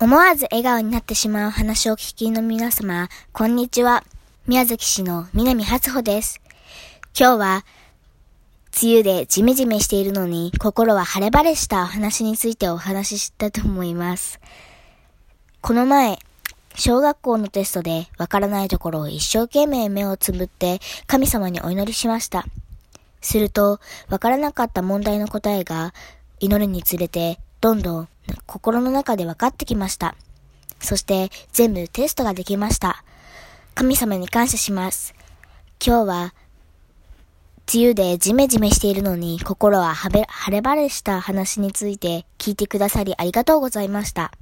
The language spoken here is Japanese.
思わず笑顔になってしまう話を聞きの皆様、こんにちは。宮崎市の南初穂です。今日は、梅雨でジメジメしているのに、心は晴れ晴れしたお話についてお話ししたと思います。この前、小学校のテストでわからないところを一生懸命目をつぶって神様にお祈りしました。すると、わからなかった問題の答えが祈るにつれてどんどん心の中で分かってきました。そして全部テストができました。神様に感謝します。今日は梅雨でジメジメしているのに心は晴れ晴れした話について聞いてくださりありがとうございました。